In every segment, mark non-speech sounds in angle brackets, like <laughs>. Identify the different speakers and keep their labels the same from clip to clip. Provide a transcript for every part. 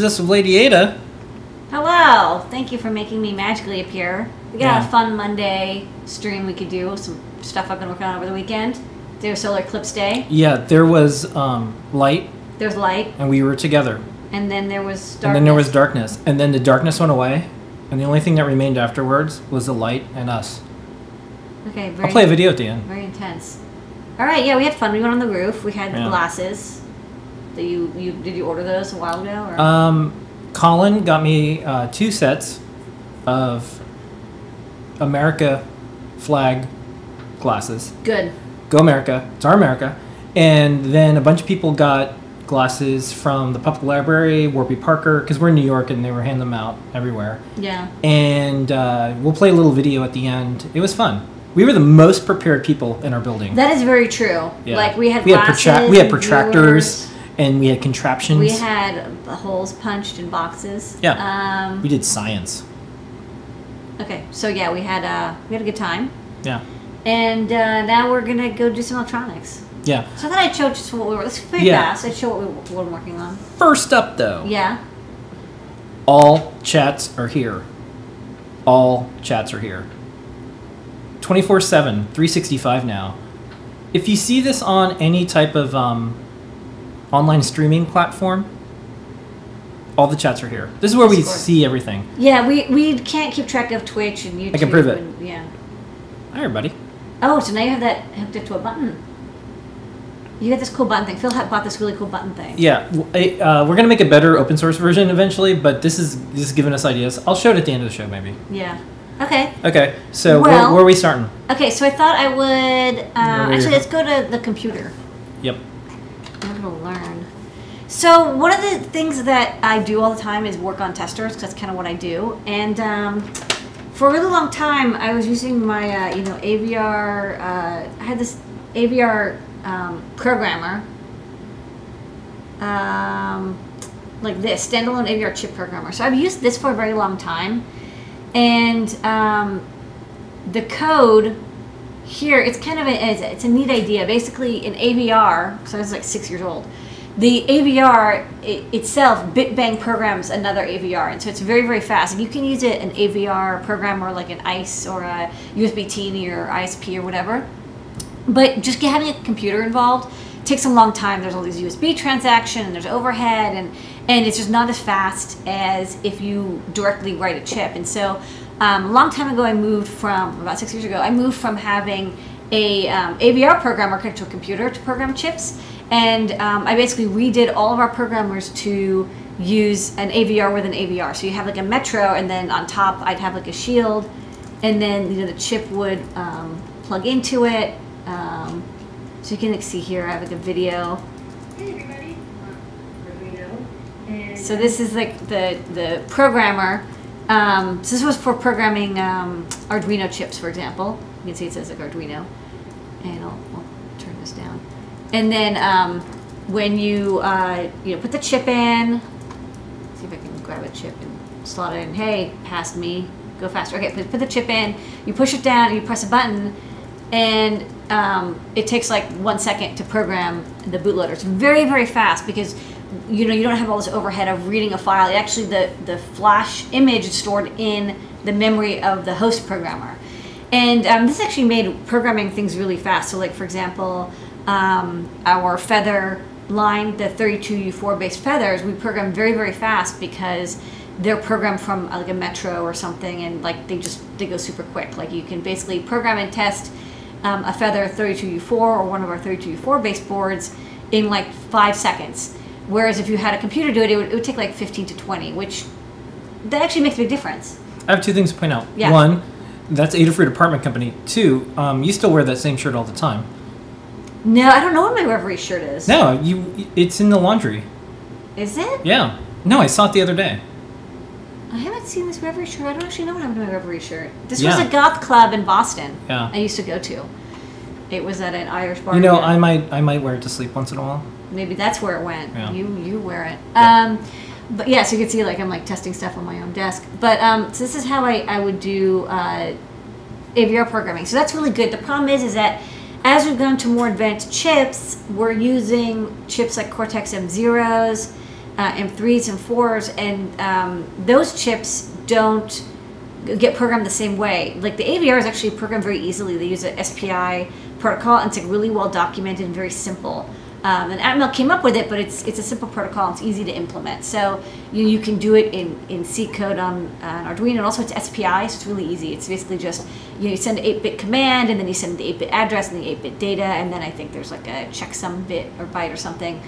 Speaker 1: This with Lady Ada.
Speaker 2: Hello! Thank you for making me magically appear. We got
Speaker 1: Yeah.
Speaker 2: a fun Monday stream we could do, some stuff I've been working on over the weekend. There's Solar Eclipse Day,
Speaker 1: Yeah, there was um, light,
Speaker 2: There was light,
Speaker 1: and we were together.
Speaker 2: and then there was darkness.
Speaker 1: And then there was darkness. And then the darkness went away, and the only thing that remained afterwards was the light and us.
Speaker 2: Okay, very,
Speaker 1: I'll play a video at the end.
Speaker 2: very intense. Alright, yeah, we had fun. We went on the roof. We had
Speaker 1: Yeah.
Speaker 2: glasses. That you, you Did you order those a while ago? Or?
Speaker 1: Um, Colin got me uh, two sets of America flag glasses.
Speaker 2: Good.
Speaker 1: Go America. It's our America. And then a bunch of people got glasses from the public library, Warby Parker, because we're in New York and they were handing them out everywhere.
Speaker 2: Yeah.
Speaker 1: And uh, we'll play a little video at the end. It was fun. We were the most prepared people in our building.
Speaker 2: That is very true.
Speaker 1: Yeah.
Speaker 2: Like, we had
Speaker 1: we had, protra- we had protractors. And we had contraptions.
Speaker 2: We had holes punched in boxes.
Speaker 1: Yeah.
Speaker 2: Um,
Speaker 1: we did science.
Speaker 2: okay, so yeah, we had uh, we had a good time.
Speaker 1: Yeah.
Speaker 2: And uh, now we're gonna go do some electronics.
Speaker 1: Yeah.
Speaker 2: So then I'd show just what we were. Let's pretty
Speaker 1: Yeah.
Speaker 2: fast. I'd show what, we, what we're working on.
Speaker 1: First up, though,
Speaker 2: Yeah.
Speaker 1: all chats are here. All chats are here. 24 7, 365 now. If you see this on any type of um, online streaming platform, all the chats are here. This is where we
Speaker 2: Discord.
Speaker 1: see everything.
Speaker 2: Yeah, we, we can't keep track of Twitch and YouTube.
Speaker 1: I can prove it.
Speaker 2: and- yeah.
Speaker 1: Hi, everybody.
Speaker 2: Oh, so now you have that hooked up to a button. You got this cool button thing. Phil had bought this really cool button thing.
Speaker 1: Yeah, w- I- uh, we're gonna make a better open source version eventually, but this is this is giving us ideas. I'll show it at the end of the show, maybe.
Speaker 2: Yeah. Okay.
Speaker 1: Okay, so where,
Speaker 2: Well-
Speaker 1: where are we starting?
Speaker 2: Okay, so I thought I would. Uh, actually, let's go to the computer. I'm gonna learn. So one of the things that I do all the time is work on testers because that's kind of what I do. And um, for a really long time, I was using my uh, you know AVR. Uh, I had this AVR um, programmer, um, like this standalone AVR chip programmer. So I've used this for a very long time, and um, the code here it's kind of a, it's, a neat idea. Basically in avr so i was like six years old the avr i itself bit bang programs another avr and so it's very very fast. And you can use it an avr program or like an ice or a usb Teeny or isp or whatever. But just having a computer involved takes a long time. There's all these usb transaction and there's overhead and and it's just not as fast as if you directly write a chip. And so um, a long time ago i moved from about six years ago i moved from having a um, avr to a computer to program chips. And um, i basically redid all of our programmers to use an avr with an avr so you have like a metro and then on top i'd have like a shield. And then you know the chip would um, plug into it. Um, so you can like, see here i have like a video.
Speaker 3: Hey everybody,
Speaker 2: so this is like the the programmer um, so this was for programming um, arduino chips for example. You can see it says like arduino. And i'll, I'll turn this down. And then um, when you uh, you know put the chip in see if i can grab a chip and slot it in. Hey past me. Go faster. Okay put, put the chip in. You push it down you press a button. And um, it takes like one second to program the bootloader. It's very very fast because you know you don't have all this overhead of reading a file. Actually the the flash image is stored in the memory of the host programmer. And um, this actually made programming things really fast. So like for example um, our feather line the 32u4 based feathers we program very very fast because they're programmed from like a metro or something and like they just they go super quick. Like you can basically program and test um, a feather 32u4 or one of our 32u4 based boards in like five seconds whereas if you had a computer do it it would, it would take like 15 to 20 which that actually makes a big difference
Speaker 1: I have two things to point out.
Speaker 2: Yeah.
Speaker 1: One, that's Adafruit Apartment Company. Two, um, you still wear that same shirt all the time.
Speaker 2: no i don't know what my reverie shirt is
Speaker 1: No, you. It's in the laundry.
Speaker 2: is it
Speaker 1: Yeah. No, I saw it the other day.
Speaker 2: i haven't seen this reverie shirt i don't actually know what happened to my reverie shirt this
Speaker 1: Yeah.
Speaker 2: was a goth club in boston
Speaker 1: Yeah.
Speaker 2: i used to go to it was at an irish bar
Speaker 1: You know. I might I might wear it to sleep once in a while.
Speaker 2: Maybe that's where it went.
Speaker 1: Yeah.
Speaker 2: You you wear it.
Speaker 1: Yeah.
Speaker 2: Um, but yeah, so you can see like I'm like testing stuff on my own desk. But um, so this is how I, I would do uh, AVR programming. So that's really good. The problem is is that as we've gone to more advanced chips, we're using chips like Cortex M zeros uh, M3s and 4s, and um, those chips don't get programmed the same way. Like the AVR is actually programmed very easily. They use a SPI protocol, and it's like really well documented and very simple. Um, and Atmel came up with it, but it's it's a simple protocol. It's easy to implement. So you, you can do it in, in C code on uh, an Arduino, and also it's SPI, so it's really easy. It's basically just you, know, you send an 8-bit command, and then you send the 8-bit address and the 8-bit data, and then I think there's like a checksum bit or byte or something.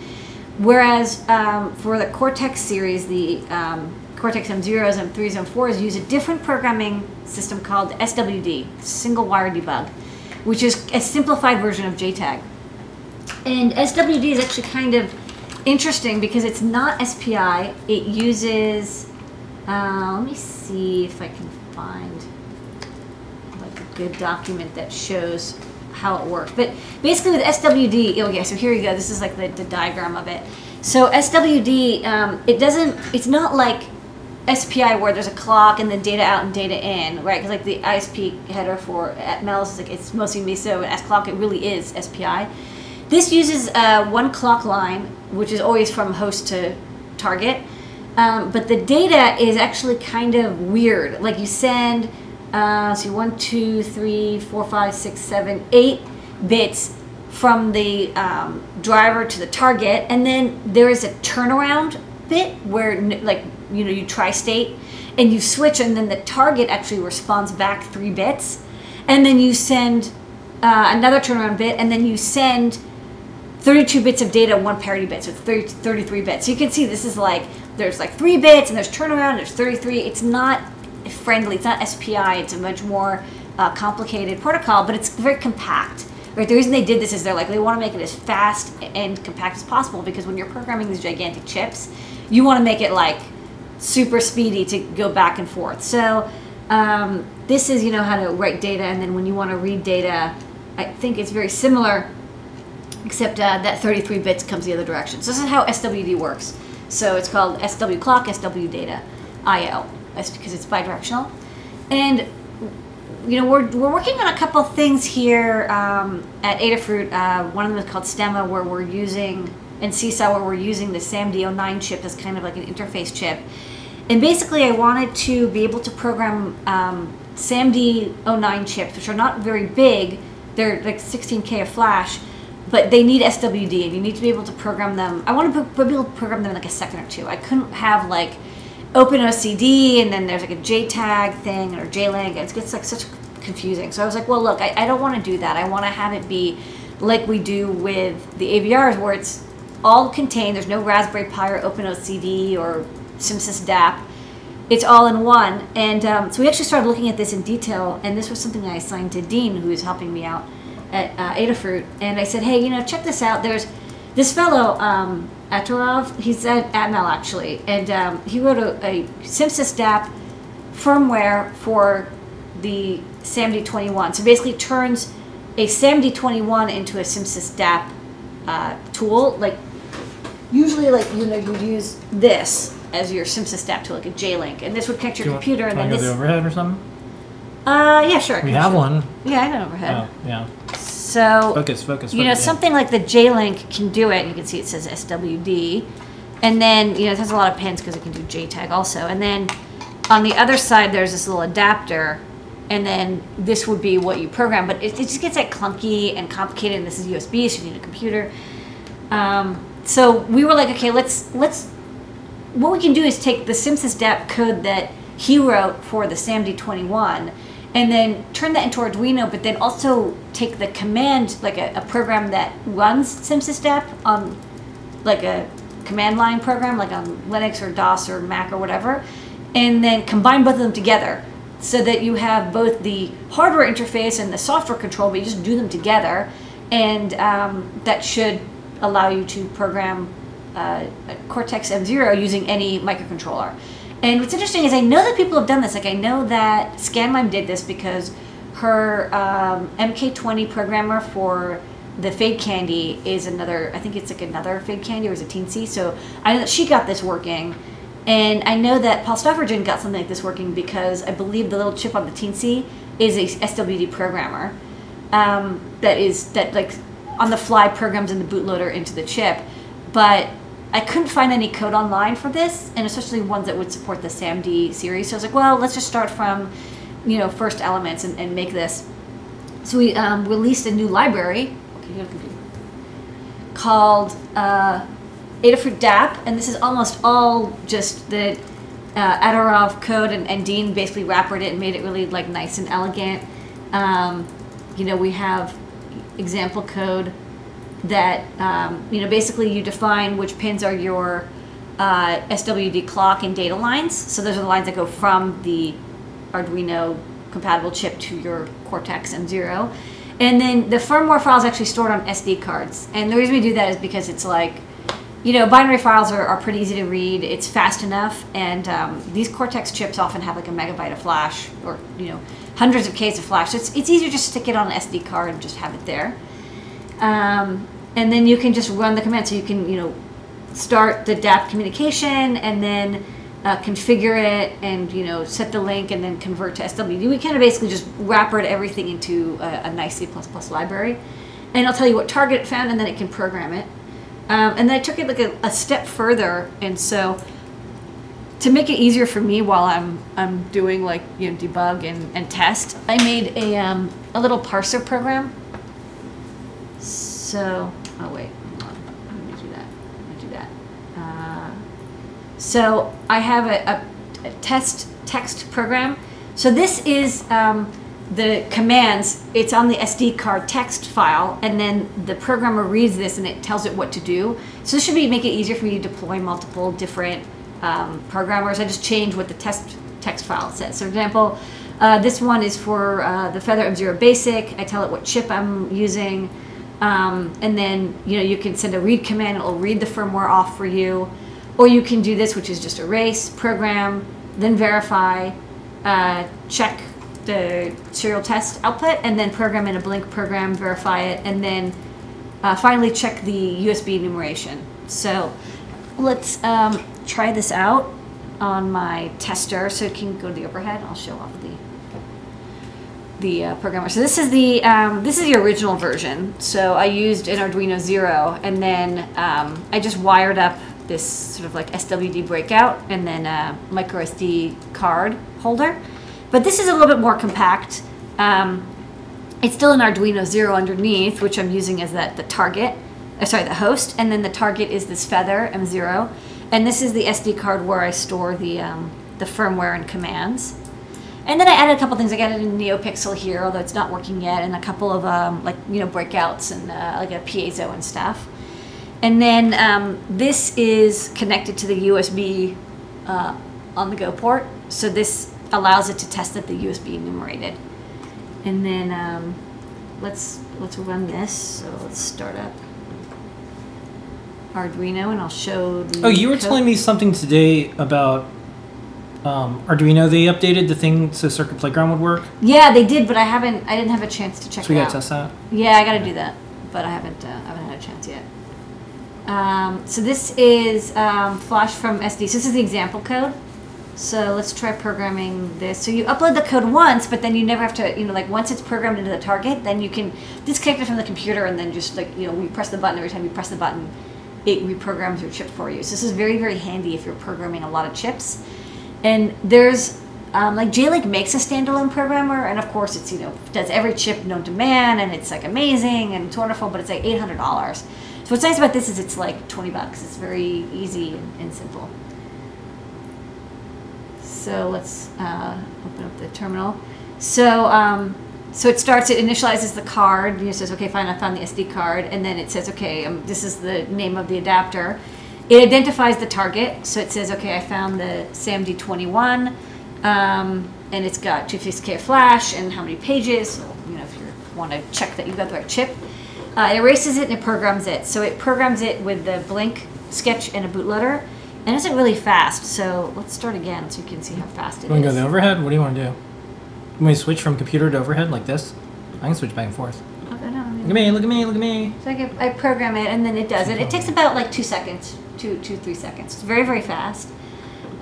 Speaker 2: Whereas um, for the Cortex series, the um, Cortex M0s, M3s, M4s use a different programming system called SWD, Single Wire Debug, which is a simplified version of JTAG. And SWD is actually kind of interesting because it's not SPI. It uses, uh, let me see if I can find like a good document that shows how it works. But basically with SWD, okay, so here you go. This is like the, the diagram of it. So SWD, um, it doesn't, it's not like SPI where there's a clock and then data out and data in, right? Because like the ISP header for Atmel is like it's mostly MISO and S clock, it really is SPI. This uses uh, one clock line, which is always from host to target. Um, but the data is actually kind of weird. Like you send, uh, see, one, two, three, four, five, six, seven, eight bits from the um, driver to the target, and then there is a turnaround bit where, like, you know, you tri-state, and you switch, and then the target actually responds back three bits, and then you send uh, another turnaround bit, and then you send 32 bits of data, one parity bit, so 30, 33 bits. So you can see this is like, there's like three bits and there's turnaround, and there's 33. It's not friendly, it's not SPI, it's a much more uh, complicated protocol, but it's very compact. Right, the reason they did this is they're like, they want to make it as fast and compact as possible because when you're programming these gigantic chips, you want to make it like super speedy to go back and forth. So um, this is, you know, how to write data and then when you want to read data, I think it's very similar except uh, that 33 bits comes the other direction. So this is how SWD works. So it's called SW clock, SW data, IO, because it's bidirectional. And you know, we're, we're working on a couple things here um, at Adafruit. Uh, one of them is called Stemma, where we're using, and Seesaw, where we're using the SAMD09 chip as kind of like an interface chip. And basically, I wanted to be able to program um, SAMD09 chips, which are not very big. They're like 16K of flash, but they need SWD and you need to be able to program them. I want to be able to program them in like a second or two. I couldn't have like OpenOCD and then there's like a JTAG thing or JLink. It's, it's like such confusing. So I was like, well, look, I, I don't want to do that. I want to have it be like we do with the AVRs where it's all contained. There's no Raspberry Pi or OpenOCD or CMSIS-DAP. It's all in one. And um, so we actually started looking at this in detail, and this was something I assigned to Dean, who is helping me out at uh, Adafruit, and I said, hey, you know, check this out. There's this fellow, um, Ataradov, he's at Atmel actually, and um, he wrote a, a CMSIS-DAP firmware for the SAMD21. So basically turns a SAMD21 into a CMSIS-DAP uh, tool. Like, usually like, you know, you'd use this as your CMSIS-DAP tool, like a J-Link, and this would connect your computer, and then
Speaker 1: you
Speaker 2: this...
Speaker 1: go the overhead or something?
Speaker 2: Uh, yeah, sure.
Speaker 1: We have one.
Speaker 2: Yeah, I got overhead.
Speaker 1: Oh, yeah.
Speaker 2: So
Speaker 1: Focus, focus.
Speaker 2: you know,
Speaker 1: yeah.
Speaker 2: something like the J-Link can do it. You can see it says SWD. And then, you know, it has a lot of pins because it can do JTAG also. And then on the other side, there's this little adapter. And then this would be what you program. But it, it just gets like clunky and complicated. And this is USB, so you need a computer. Um, so we were like, okay, let's, let's, what we can do is take the CMSIS-DAP code that he wrote for the SAMD21 and then turn that into Arduino, but then also take the command, like a, a program that runs CMSIS-DAP on like a command line program, like on Linux or DOS or Mac or whatever, and then combine both of them together so that you have both the hardware interface and the software control, but you just do them together, and um, that should allow you to program uh, Cortex M0 using any microcontroller. And what's interesting is I know that people have done this. Like I know that Scanlime did this because her um, MK20 programmer for the Fadecandy is another. I think it's like another Fadecandy or is it Teensy? So I know that she got this working, and I know that Paul Stoffregen got something like this working because I believe the little chip on the Teensy is a SWD programmer um, that is that like on the fly programs in the bootloader into the chip, but I couldn't find any code online for this, and especially ones that would support the SAMD series. So I was like, well, let's just start from, you know, first elements and, and make this. So we um, released a new library. Okay, called uh, Adafruit DAP, and this is almost all just the uh, code, and, and Dean basically wrappered it and made it really like nice and elegant. Um, you know, we have example code that um, you know basically you define which pins are your uh, SWD clock and data lines. So those are the lines that go from the Arduino compatible chip to your Cortex M0. And then the firmware file is actually stored on SD cards. And the reason we do that is because it's like, you know, binary files are, are pretty easy to read. It's fast enough. And um, these Cortex chips often have like a megabyte of flash or, you know, hundreds of Ks of flash. So it's, it's easier to stick it on an SD card and just have it there. Um, and then you can just run the command. So you can, you know, start the DAP communication and then uh, configure it and you know set the link and then convert to SWD. We kind of basically just wrappered everything into a, a nice C++ library, and I'll tell you what target it found, and then it can program it. Um, and then I took it like a, a step further, and so to make it easier for me while I'm I'm doing like you know debug and, and test, I made a um, a little parser program. So oh wait, let me do that. Let me do that. Uh, so I have a, a, a test text program. So this is um, the commands. It's on the SD card text file, and then the programmer reads this and it tells it what to do. So this should be make it easier for me to deploy multiple different um, programmers. I just change what the test text file says. So, for example, uh, this one is for uh, the Feather M0 Basic. I tell it what chip I'm using. Um, and then you know you can send a read command. It will read the firmware off for you, or you can do this, which is just erase, program, then verify, uh, check the serial test output, and then program in a blink program, verify it, and then uh, finally check the USB enumeration. So let's um, try this out on my tester. So it can go to the overhead. I'll show off the the uh, programmer. So this is the um, this is the original version. So I used an Arduino Zero, and then um, I just wired up this sort of like SWD breakout, and then a micro SD card holder. But this is a little bit more compact. Um, it's still an Arduino Zero underneath, which I'm using as that the target. Uh, sorry, the host, and then the target is this Feather M0, and this is the SD card where I store the um, the firmware and commands. And then I added a couple things. I added a NeoPixel here, although it's not working yet, and a couple of um, like you know breakouts and uh, like a piezo and stuff. And then um, this is connected to the USB uh, on the go port, so this allows it to test that the USB enumerated. And then um, let's let's run this. So let's start up Arduino, and I'll show the.
Speaker 1: Oh, you were
Speaker 2: code.
Speaker 1: telling me something today about um, Arduino. They updated the thing so Circuit Playground would work.
Speaker 2: Yeah, they did, but I haven't. I didn't have a chance to check.
Speaker 1: So we gotta
Speaker 2: out.
Speaker 1: test that.
Speaker 2: Yeah, I got to do that, but I haven't. Uh, I haven't had a chance yet. Um, so this is um, Flash from SD. So this is the example code. So let's try programming this. So you upload the code once, but then you never have to. You know, like once it's programmed into the target, then you can disconnect it from the computer and then just like you know, we press the button every time you press the button, it reprograms your chip for you. So this is very very handy if you're programming a lot of chips. And there's um, like J-Link makes a standalone programmer, and of course it's you know does every chip known to man, and it's like amazing and it's wonderful, but it's like eight hundred dollars. So what's nice about this is it's like twenty bucks. It's very easy and, and simple. So let's uh, open up the terminal. So um, so it starts. It initializes the card. And it says, "Okay, fine. I found the SD card," and then it says, "Okay, um, this is the name of the adapter." It identifies the target. So it says, "Okay, I found the SAMD21." um, and it's got 256k flash and how many pages. So, you know, if you want to check that you've got the right chip, uh, it erases it and it programs it. So it programs it with the Blink sketch and a bootloader, and it's really fast. So let's start again so you can see how fast it
Speaker 1: You want to go to overhead? What do you want to do? You want me to switch from computer to overhead like this? I can switch back and forth.
Speaker 2: Okay, no, I mean-
Speaker 1: Look at me! Look at me! Look at me!
Speaker 2: So I, get, I program it and then it does it. It takes about like two seconds, two, two, three seconds. It's very, very fast.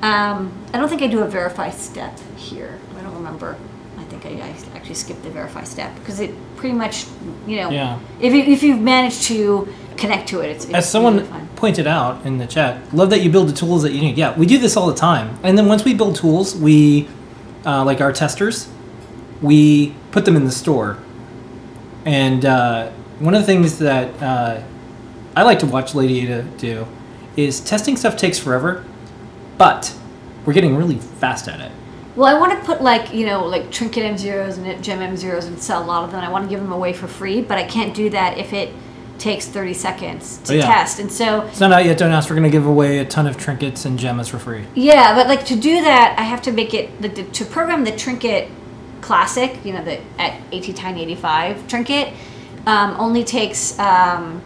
Speaker 2: Um, I don't think I do a verify step here. I don't remember. I think I, I actually skipped the verify step because it pretty much, you know,
Speaker 1: Yeah.
Speaker 2: if, you, if you've managed to connect to it, it's, it's
Speaker 1: As someone
Speaker 2: really
Speaker 1: pointed out in the chat, love that you build the tools that you need. Yeah, we do this all the time. And then once we build tools, we, uh, like our testers, we put them in the store. And uh, one of the things that uh, I like to watch Lady Ada do is testing stuff takes forever, but we're getting really fast at it.
Speaker 2: Well, I want to put like you know like trinket M zeros and Gemma M zeros and sell a lot of them. I want to give them away for free, but I can't do that if it takes thirty seconds to
Speaker 1: Oh, yeah.
Speaker 2: test. And so
Speaker 1: It's not out yet. Don't ask. We're gonna give away a ton of trinkets and gemmas for free.
Speaker 2: yeah, but like to do that, I have to make it the, the, to program the trinket classic. You know the at ATtiny eighty five trinket um, only takes. Um,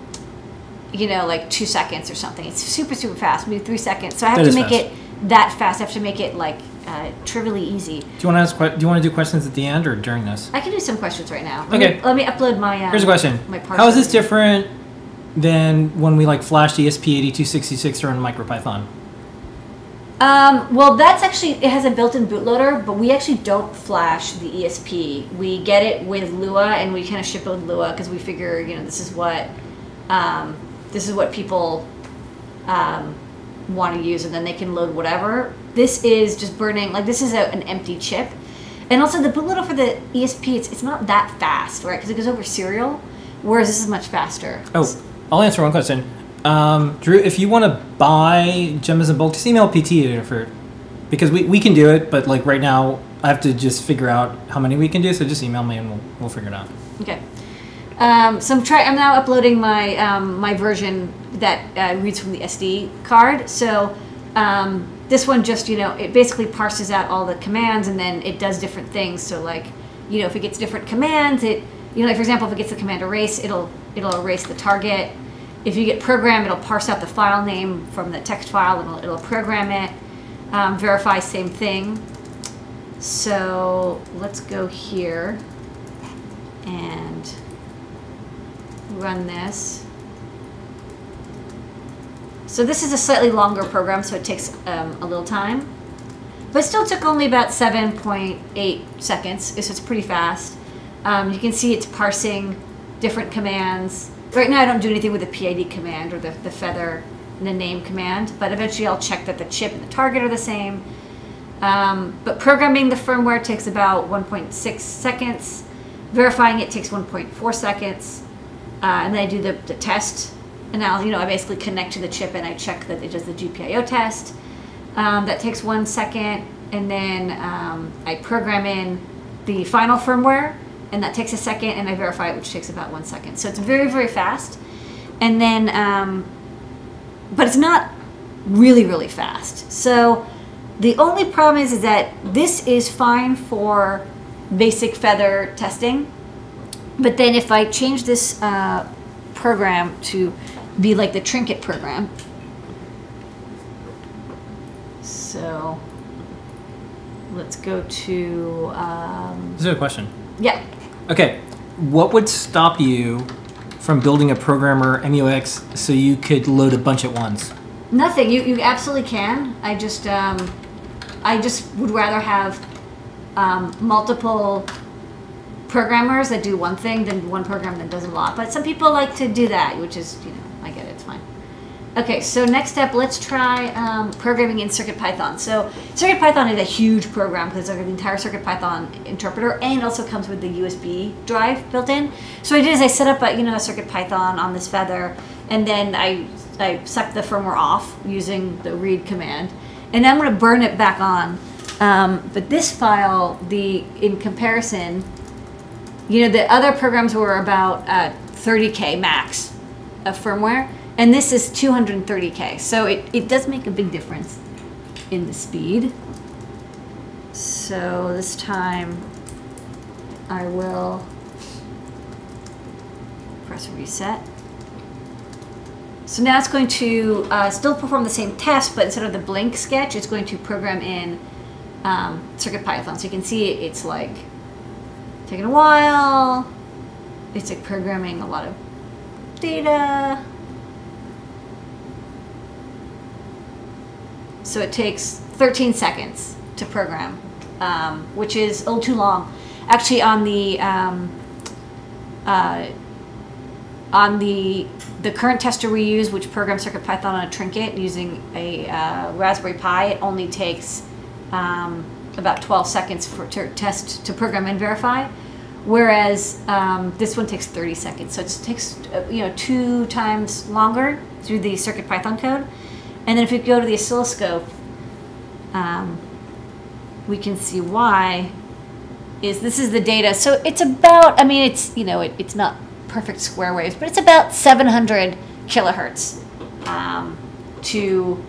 Speaker 2: you know, like two seconds or something. It's super, super fast. Maybe three seconds. So I have
Speaker 1: That
Speaker 2: to make
Speaker 1: fast.
Speaker 2: it that fast. I have to make it like uh, trivially easy.
Speaker 1: Do you want to ask? que- Do you want to do questions at the end or during this?
Speaker 2: I can do some questions right now. Let
Speaker 1: Okay.
Speaker 2: Me, let me upload my. Um,
Speaker 1: Here's a question.
Speaker 2: My
Speaker 1: How is this different than when we like flashed ESP8266 or in MicroPython?
Speaker 2: Um, well, that's actually it has a built-in bootloader, but we actually don't flash the ESP. We get it with Lua, and we kind of ship it with Lua because we figure you know this is what um, this is what people um, want to use, and then they can load whatever. This is just burning like this is a, an empty chip, and also the bootloader for the ESP it's, it's not that fast, right? Because it goes over serial, whereas this is much faster.
Speaker 1: Oh, I'll answer one question. Um, Drew, if you want to buy gemmas in bulk, just email PT for because we, we can do it, but like right now I have to just figure out how many we can do. So just email me and we'll, we'll figure it out.
Speaker 2: Okay. Um, so I'm try. I'm now uploading my um, my version that uh, reads from the SD card. So um, this one just you know it basically parses out all the commands and then it does different things. So like you know if it gets different commands, it you know like for example if it gets the command erase, it'll it'll erase the target. If you get program, it'll parse out the file name from the text file and it'll, it'll program it. Um, verify same thing. So let's go here and run this. So this is a slightly longer program, so it takes um, a little time. But still took only about 7.8 seconds, so it's pretty fast. Um, you can see it's parsing different commands. Right now I don't do anything with the PID command or the, the feather and the name command, but eventually I'll check that the chip and the target are the same. Um, but programming the firmware takes about 1.6 seconds. Verifying it takes 1.4 seconds. Uh, and then I do the, the test. And now, you know, I basically connect to the chip and I check that it does the GPIO test. Um, that takes one second. And then um, I program in the final firmware. And that takes a second. And I verify it, which takes about one second. So it's very, very fast. And then, um, but it's not really, really fast. So the only problem is, is that this is fine for basic feather testing. But then if I change this uh, program to be like the trinket program, so let's go to, um,
Speaker 1: This is a question.
Speaker 2: yeah,
Speaker 1: Okay, what would stop you from building a programmer MUX so you could load a bunch at once?
Speaker 2: nothing. You, you absolutely can. I just, um, I just would rather have um, multiple programmers that do one thing than one program that does a lot. But some people like to do that, which is, you know, I get it, it's fine. Okay, so next step, let's try um, programming in CircuitPython. So CircuitPython is a huge program because it's like the entire CircuitPython interpreter, and it also comes with the USB drive built in. So what I did is I set up a you know a CircuitPython on this feather, and then I I sucked the firmware off using the read command, and I'm going to burn it back on. Um, but this file, the in comparison, you know, the other programs were about uh, 30k max of firmware, and this is 230k. So it, it does make a big difference in the speed. So this time I will press reset. So now it's going to uh, still perform the same test, but instead of the blink sketch, it's going to program in um, CircuitPython. So you can see it's like taking a while. It's like programming a lot of data. So it takes 13 seconds to program, um, which is a little too long. Actually, on the um, uh, on the the current tester we use, which programs CircuitPython on a trinket using a uh, Raspberry Pi, it only takes um, about 12 seconds for to test to program and verify. Whereas um, this one takes 30 seconds, so it takes uh, you know two times longer through the Circuit Python code. And then if we go to the oscilloscope, um, we can see why is this is the data. So it's about, I mean, it's, you know, it, it's not perfect square waves, but it's about 700 kilohertz um, to,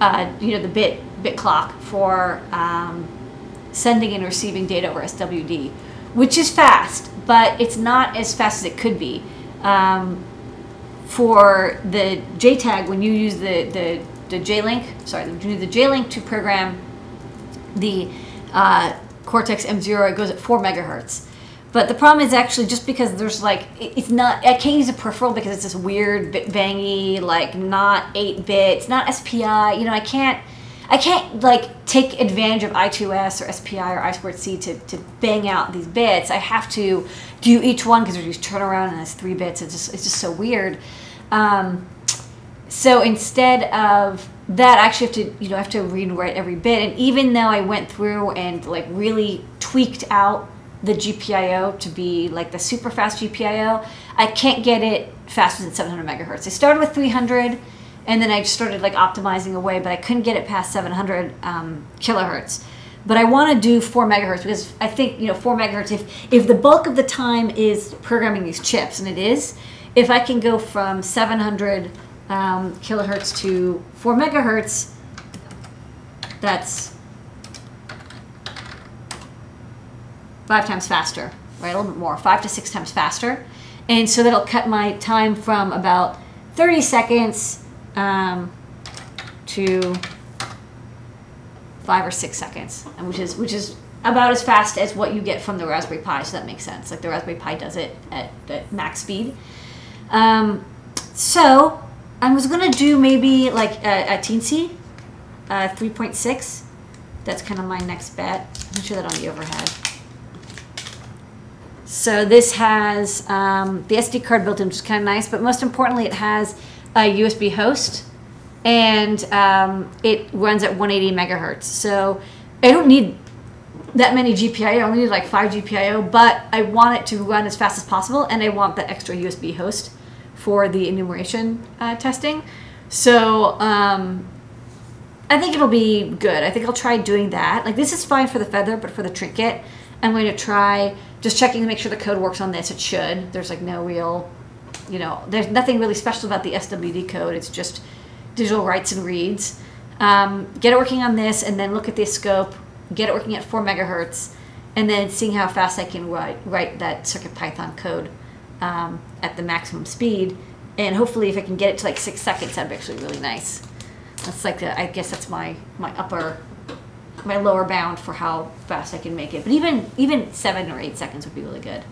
Speaker 2: uh, you know, the bit, bit clock for um, sending and receiving data over SWD, which is fast, but it's not as fast as it could be. Um, for the JTAG, when you use the, the, the J-Link, sorry, you use the J-Link to program the uh, Cortex M0, it goes at 4 megahertz. But the problem is actually just because there's like, it's not, I can't use a peripheral because it's this weird bit bangy, like not 8 bit, it's not SPI, you know, I can't, I can't like take advantage of I2S or SPI or I2C to, to bang out these bits. I have to do each one because there's turnaround and it's three bits. It's just, it's just so weird. Um, so instead of that, I actually have to, you know, I have to read and write every bit. And even though I went through and like really tweaked out the GPIO to be like the super fast GPIO, I can't get it faster than 700 megahertz. I started with 300 and then I started like optimizing away, but I couldn't get it past 700 um, kilohertz. But I want to do four megahertz because I think you know four megahertz. If if the bulk of the time is programming these chips, and it is, if I can go from 700 um, kilohertz to four megahertz, that's five times faster, right? A little bit more, five to six times faster. And so that'll cut my time from about 30 seconds um, to five or six seconds, and which is which is about as fast as what you get from the Raspberry Pi. So that makes sense. Like the Raspberry Pi does it at, at max speed. Um, so I was gonna do maybe like a, a Teensy, uh, 3.6. That's kind of my next bet. Me show that on the overhead. So this has um, the SD card built in, which is kind of nice, but most importantly, it has a USB host and um, it runs at 180 megahertz. So I don't need that many GPIO. I only need like five GPIO, but I want it to run as fast as possible, and I want the extra USB host for the enumeration uh, testing. So um, I think it'll be good. I think I'll try doing that. Like this is fine for the feather, but for the trinket, I'm going to try just checking to make sure the code works on this. It should. There's like no real, you know, there's nothing really special about the SWD code. It's just digital writes and reads. Um, get it working on this, and then look at the scope. Get it working at four megahertz, and then seeing how fast I can write write that CircuitPython code um, at the maximum speed. And hopefully, if I can get it to like six seconds, that'd be actually really nice. That's like the, I guess that's my my upper my lower bound for how fast I can make it. But even even seven or eight seconds would be really good.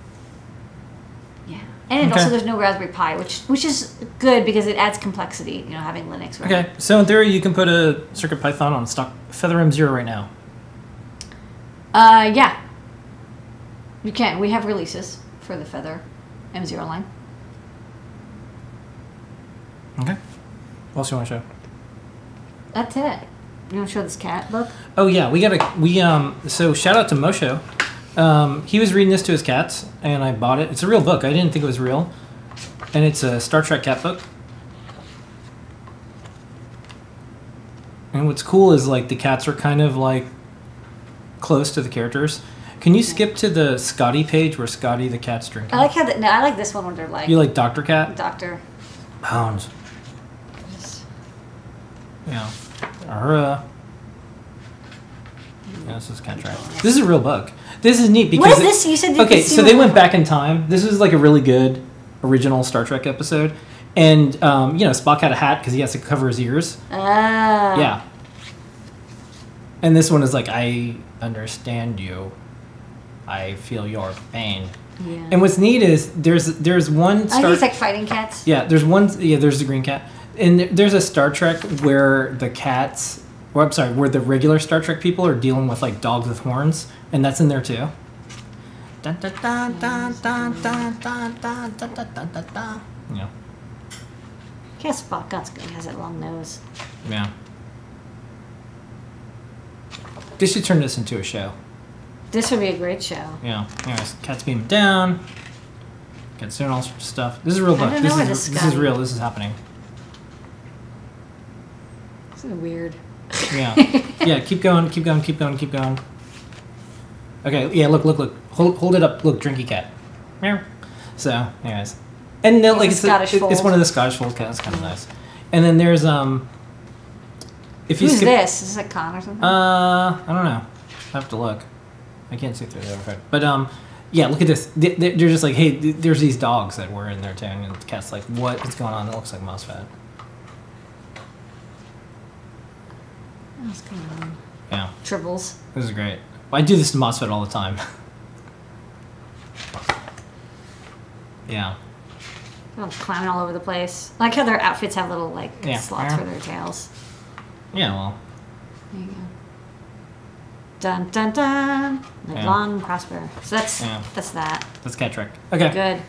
Speaker 2: Yeah, and
Speaker 1: Okay.
Speaker 2: also there's no Raspberry Pi, which which is good because it adds complexity. You know, having Linux. Right?
Speaker 1: Okay, so in theory, you can put a Circuit Python on stock Feather M0 right now.
Speaker 2: Uh, yeah. You can. We have releases for the Feather M0 line.
Speaker 1: Okay. What else you want to show?
Speaker 2: That's it. You want to show this cat book?
Speaker 1: Oh yeah, we got a we um. So shout out to Mosho. Um, he was reading this to his cats, and I bought it. It's a real book. I didn't think it was real, and it's a Star Trek cat book. And what's cool is like the cats are kind of like close to the characters. Can you skip to the Scotty page where Scotty the cat's drinking?
Speaker 2: I like how. The, no, I like this one where they're like
Speaker 1: you like Doctor Cat?
Speaker 2: Doctor.
Speaker 1: Pounds. Yeah. Uh, yeah, this is contract. This is a real book. This is neat because
Speaker 2: What is
Speaker 1: it-
Speaker 2: this? You said you
Speaker 1: okay.
Speaker 2: could see
Speaker 1: So they went back in time. This is like a really good original Star Trek episode, and um, you know Spock had a hat because he has to cover his ears.
Speaker 2: Ah.
Speaker 1: Yeah. And this one is like, I understand you. I feel your pain.
Speaker 2: Yeah.
Speaker 1: And what's neat is there's there's one
Speaker 2: I
Speaker 1: Star
Speaker 2: think it's like fighting cats.
Speaker 1: yeah, there's one. Yeah, there's the green cat, and there's a Star Trek where the cats well, I'm sorry, where the regular Star Trek people are dealing with like dogs with horns, and that's in there too. Yeah.
Speaker 2: Guess Spock Gutsko has a long nose.
Speaker 1: Yeah. They should turn this into a show.
Speaker 2: This would be a great show.
Speaker 1: Yeah. Anyways, cats beam down. Cats doing all sorts of stuff. This is real book. This
Speaker 2: this,
Speaker 1: this is real. This is happening.
Speaker 2: This is weird.
Speaker 1: Yeah. yeah. Keep going. Keep going. Keep going. Keep going. Okay. Yeah. Look. Look. Look. Hold. Hold it up. Look. Drinky cat. Meow. So, anyways, and then like it's
Speaker 2: Scottish
Speaker 1: a, it- it's one of the Scottish fold cats. Kind of nice. And then there's um. If you
Speaker 2: Who's
Speaker 1: skip,
Speaker 2: this? Is it con or something?
Speaker 1: Uh, I don't know. I have to look. I can't see through the But um, yeah. Look at this. They- they- They're just like, hey, there's these dogs that were in there too, and the cat's like, what is going on? It looks like mouse fat.
Speaker 2: What's going on?
Speaker 1: Yeah,
Speaker 2: Tribbles.
Speaker 1: this is great. I do this to MOSFET all the time. <laughs> yeah.
Speaker 2: They're climbing all over the place. I like how their outfits have little like
Speaker 1: Yeah.
Speaker 2: slots for their tails.
Speaker 1: Yeah. Well.
Speaker 2: There you go. Dun dun dun. Live
Speaker 1: Yeah.
Speaker 2: long and prosper. So that's
Speaker 1: Yeah.
Speaker 2: that's that.
Speaker 1: That's cat trick. Okay.
Speaker 2: Good.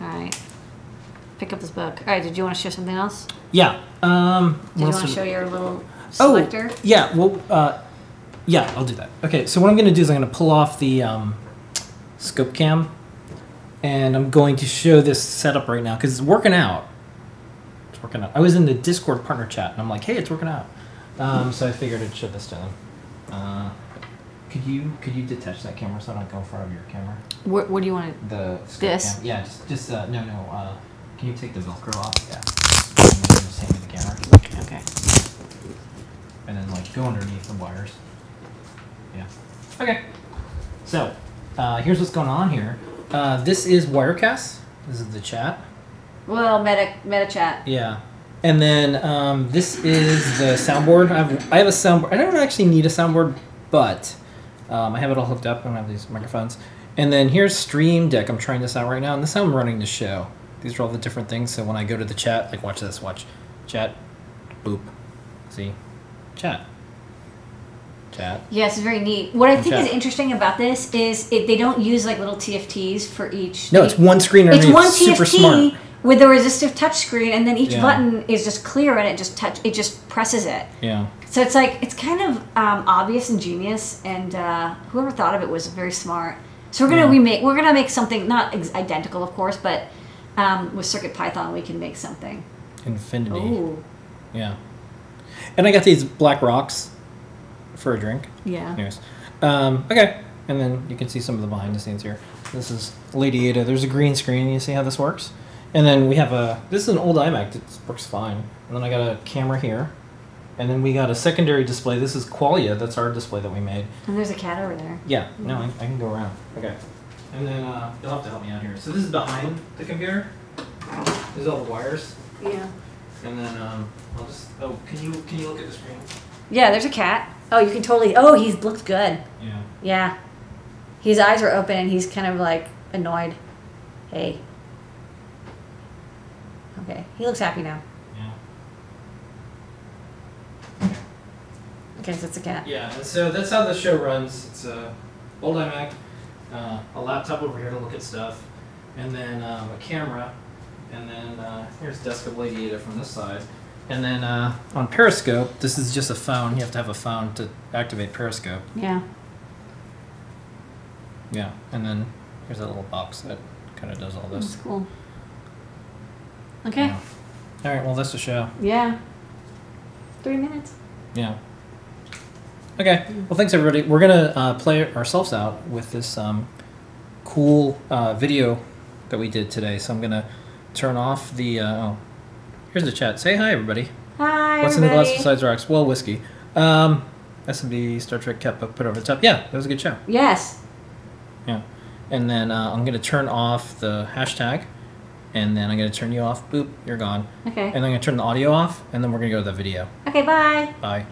Speaker 2: All right. Pick up this book. All right. Did you want to show something else?
Speaker 1: Yeah. Um.
Speaker 2: Did you want to show your little selector?
Speaker 1: Oh,
Speaker 2: selector?
Speaker 1: yeah. Well, uh, yeah, I'll do that. Okay, so what I'm going to do is I'm going to pull off the um, scope cam, and I'm going to show this setup right now because it's working out. It's working out. I was in the Discord partner chat, and I'm like, hey, it's working out. Um, so I figured I'd show this to them. Uh, could you could you detach that camera so I don't go in front of your camera?
Speaker 2: What, what do you want to?
Speaker 1: The scope
Speaker 2: This?
Speaker 1: Cam. Yeah, just just uh, no no. Uh, can you take the Velcro off? Yeah. And then just hand me the camera.
Speaker 2: Okay.
Speaker 1: and then like go underneath the wires. Yeah. Okay. So, uh, here's what's going on here. Uh, this is Wirecast. This is the chat.
Speaker 2: Well, meta meta chat.
Speaker 1: Yeah. And then um, this is the soundboard. I have, I have a soundboard. I don't actually need a soundboard, but um, I have it all hooked up and I have these microphones. And then here's Stream Deck. I'm trying this out right now, and this is how I'm running the show. These are all the different things. So when I go to the chat, like watch this, watch chat, boop, see, chat, chat.
Speaker 2: Yes, it's very neat. What I think
Speaker 1: chat.
Speaker 2: is interesting about this is it, they don't use like little TFTs for each.
Speaker 1: No, it's one screen
Speaker 2: It's one
Speaker 1: super
Speaker 2: TFT
Speaker 1: smart.
Speaker 2: with the resistive touch screen, and then each
Speaker 1: Yeah.
Speaker 2: button is just clear, and it just touch. It just presses it.
Speaker 1: Yeah.
Speaker 2: So it's like it's kind of um, obvious and genius, and uh, whoever thought of it was very smart. So we're gonna
Speaker 1: Yeah.
Speaker 2: remake. We're gonna make something not ex- identical, of course, but um, with Circuit Python we can make something.
Speaker 1: Infinity.
Speaker 2: Ooh,
Speaker 1: Yeah. And I got these black rocks for a drink.
Speaker 2: yeah.
Speaker 1: Anyways. Um, okay. And then you can see some of the behind the scenes here. This is Lady Ada. There's a green screen. You see how this works? And then we have a. This is an old iMac It works fine. And then I got a camera here. And then we got a secondary display. This is Qualia. That's our display that we made.
Speaker 2: And there's a cat over there.
Speaker 1: Yeah. No, I, I can go around. Okay. And then uh, you'll have to help me out here. So this is behind the computer. There's all the wires.
Speaker 2: Yeah.
Speaker 1: And then um, I'll just. Oh, can you can you look at the screen?
Speaker 2: Yeah, there's a cat. Oh, you can totally. Oh, he looks good.
Speaker 1: Yeah.
Speaker 2: Yeah. His eyes are open and he's kind of like annoyed. Hey. Okay. He looks happy now.
Speaker 1: Yeah.
Speaker 2: Okay, so it's a cat.
Speaker 1: Yeah, and so that's how the show runs. It's a old iMac, uh, a laptop over here to look at stuff, and then um, a camera, and then uh, here's desk of Lady Ada from this side, and then uh, on Periscope, this is just a phone. You have to have a phone to activate Periscope.
Speaker 2: Yeah.
Speaker 1: Yeah, and then here's a little box that kind of does all this.
Speaker 2: That's cool. Okay.
Speaker 1: Yeah. All right, well that's the show.
Speaker 2: Yeah. Three minutes.
Speaker 1: Yeah. Okay. Well, thanks everybody. We're gonna uh, play ourselves out with this um, cool uh, video that we did today. So I'm gonna turn off the. Uh, oh, here's the chat. Say hi, everybody.
Speaker 2: Hi,
Speaker 1: What's in the glass besides rocks? Well, whiskey. Um, SMD Star Trek kept put over the top. Yeah, that was a good show.
Speaker 2: Yes.
Speaker 1: Yeah. And then uh, I'm gonna turn off the hashtag, and then I'm gonna turn you off. Boop, you're gone.
Speaker 2: Okay.
Speaker 1: And then I'm gonna turn the audio off, and then we're gonna go to the video.
Speaker 2: Okay, bye.
Speaker 1: Bye.